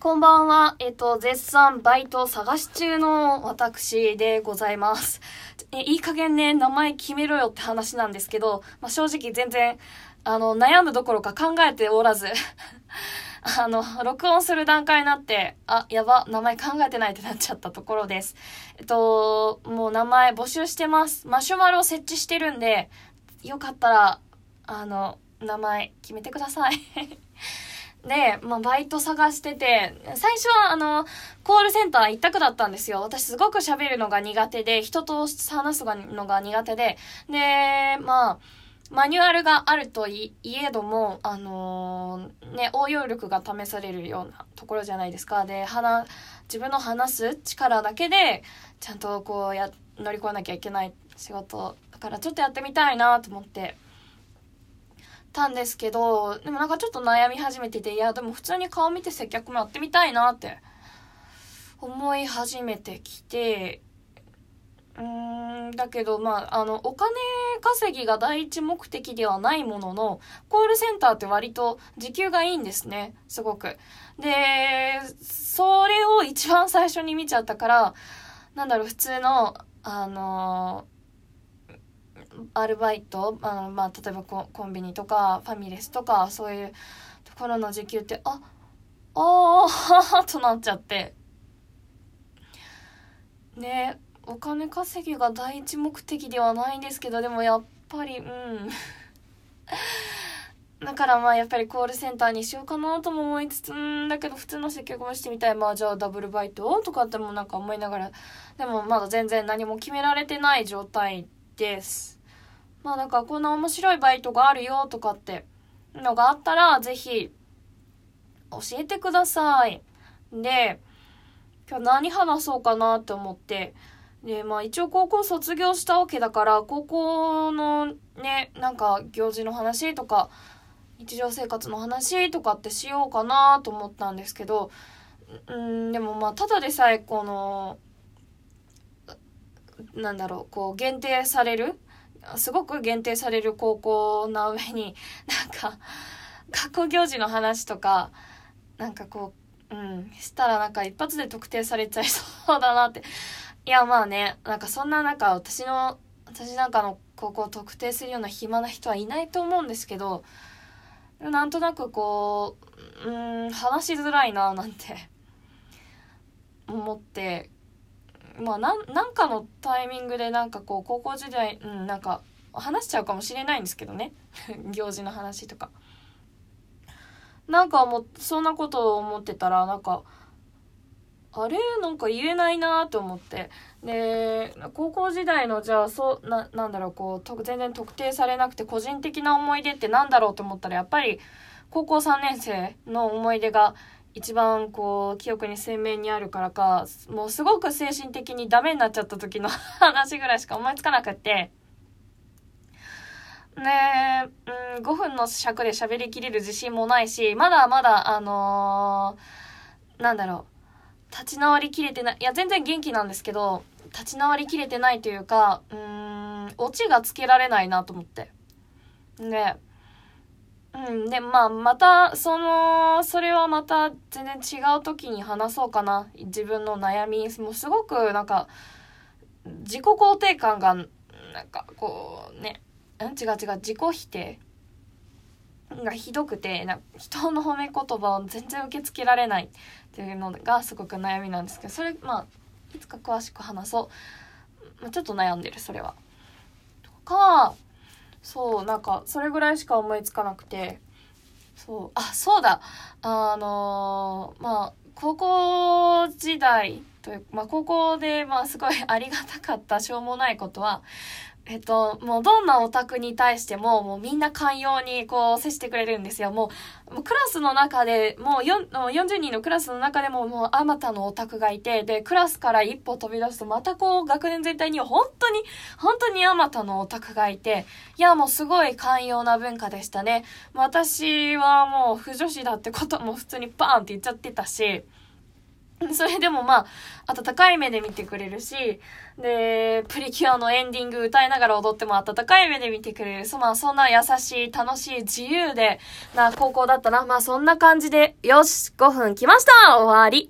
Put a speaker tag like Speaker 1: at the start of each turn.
Speaker 1: こんばんは。えっと、絶賛バイト探し中の私でございます。え、いい加減ね、名前決めろよって話なんですけど、まあ、正直全然、あの、悩むどころか考えておらず、あの、録音する段階になって、あ、やば、名前考えてないってなっちゃったところです。えっと、もう名前募集してます。マシュマロを設置してるんで、よかったら、あの、名前決めてください。で、まあ、バイト探してて、最初は、あの、コールセンター一択だったんですよ。私すごく喋るのが苦手で、人と話すのが苦手で、で、まあ、マニュアルがあるといえども、あのーね、応用力が試されるようなところじゃないですか。で、話、自分の話す力だけで、ちゃんとこうや、乗り越えなきゃいけない仕事。だからちょっとやってみたいなと思って、たんですけど、でもなんかちょっと悩み始めてて、いや、でも普通に顔見て接客もやってみたいなって思い始めてきて、うーん、だけど、まあ、あの、お金稼ぎが第一目的ではないものの、コールセンターって割と時給がいいんですね、すごく。で、それを一番最初に見ちゃったから、なんだろう、普通の、あのアルバイト、あのまあ、例えばココンビニとかファミレスとかそういうところの時給ってあああ となっちゃって。ねお金稼ぎが第一目的ではないんですけどでもやっぱりうん。だからまあやっぱりコールセンターにしようかなとも思いつつんだけど普通の接客もしてみたい。まあじゃあダブルバイトとかってもなんか思いながら。でもまだ全然何も決められてない状態です。まあなんかこんな面白いバイトがあるよとかってのがあったらぜひ教えてください。で、今日何話そうかなって思って、で、まあ一応高校卒業したわけだから、高校のね、なんか行事の話とか、日常生活の話とかってしようかなと思ったんですけど、うん、でもまあただでさえこの、なんだろう、こう限定されるすごく限定される高校な上に、なんか、学校行事の話とか、なんかこう、うん、したらなんか一発で特定されちゃいそうだなって。いや、まあね、なんかそんな中、私の、私なんかの高校を特定するような暇な人はいないと思うんですけど、なんとなくこう、うん、話しづらいな、なんて、思って、まあ、なん、なんかのタイミングでなんかこう、高校時代、うん、なんか、話しちゃうかもしれないんですけどね。行事の話とか。なんかもう、そんなことを思ってたら、なんか、あれ？なんか言えないなと思って。で、高校時代の、じゃあ、そう、な、なんだろう、こう、と全然特定されなくて、個人的な思い出ってなんだろうと思ったら、やっぱり、高校3年生の思い出が、一番こう記憶に鮮明にあるからかもうすごく精神的にダメになっちゃった時の話ぐらいしか思いつかなくって。ねえ、うん、5分の尺で喋りきれる自信もないしまだまだあのー、なんだろう立ち直りきれてないいや全然元気なんですけど立ち直りきれてないというかうんオチがつけられないなと思って。でうん、で、まあ、また、その、それはまた全然違う時に話そうかな。自分の悩み。もうすごく、なんか、自己肯定感が、なんか、こう、ね、うん違う違う、自己否定がひどくて、な人の褒め言葉を全然受け付けられないっていうのがすごく悩みなんですけど、それ、まあ、いつか詳しく話そう。まあ、ちょっと悩んでる、それは。とか、そう、なんか、それぐらいしか思いつかなくて、そう、あ、そうだ、あのー、まあ、高校時代という、まあ、高校で、まあ、すごいありがたかったしょうもないことは、えっと、もうどんなオタクに対しても、もうみんな寛容にこう接してくれるんですよ。もう、もうクラスの中で、もう40人のクラスの中でももうあまたのオタクがいて、で、クラスから一歩飛び出すとまたこう学年全体には本当に、本当にあまたのオタクがいて、いやもうすごい寛容な文化でしたね。私はもう不女子だってことも普通にバーンって言っちゃってたし、それでもまあ、温かい目で見てくれるし、で、プリキュアのエンディング歌いながら踊っても温かい目で見てくれる。そ、まあ、そんな優しい、楽しい、自由でな高校だったな。まあ、そんな感じで、よし、5分来ました終わり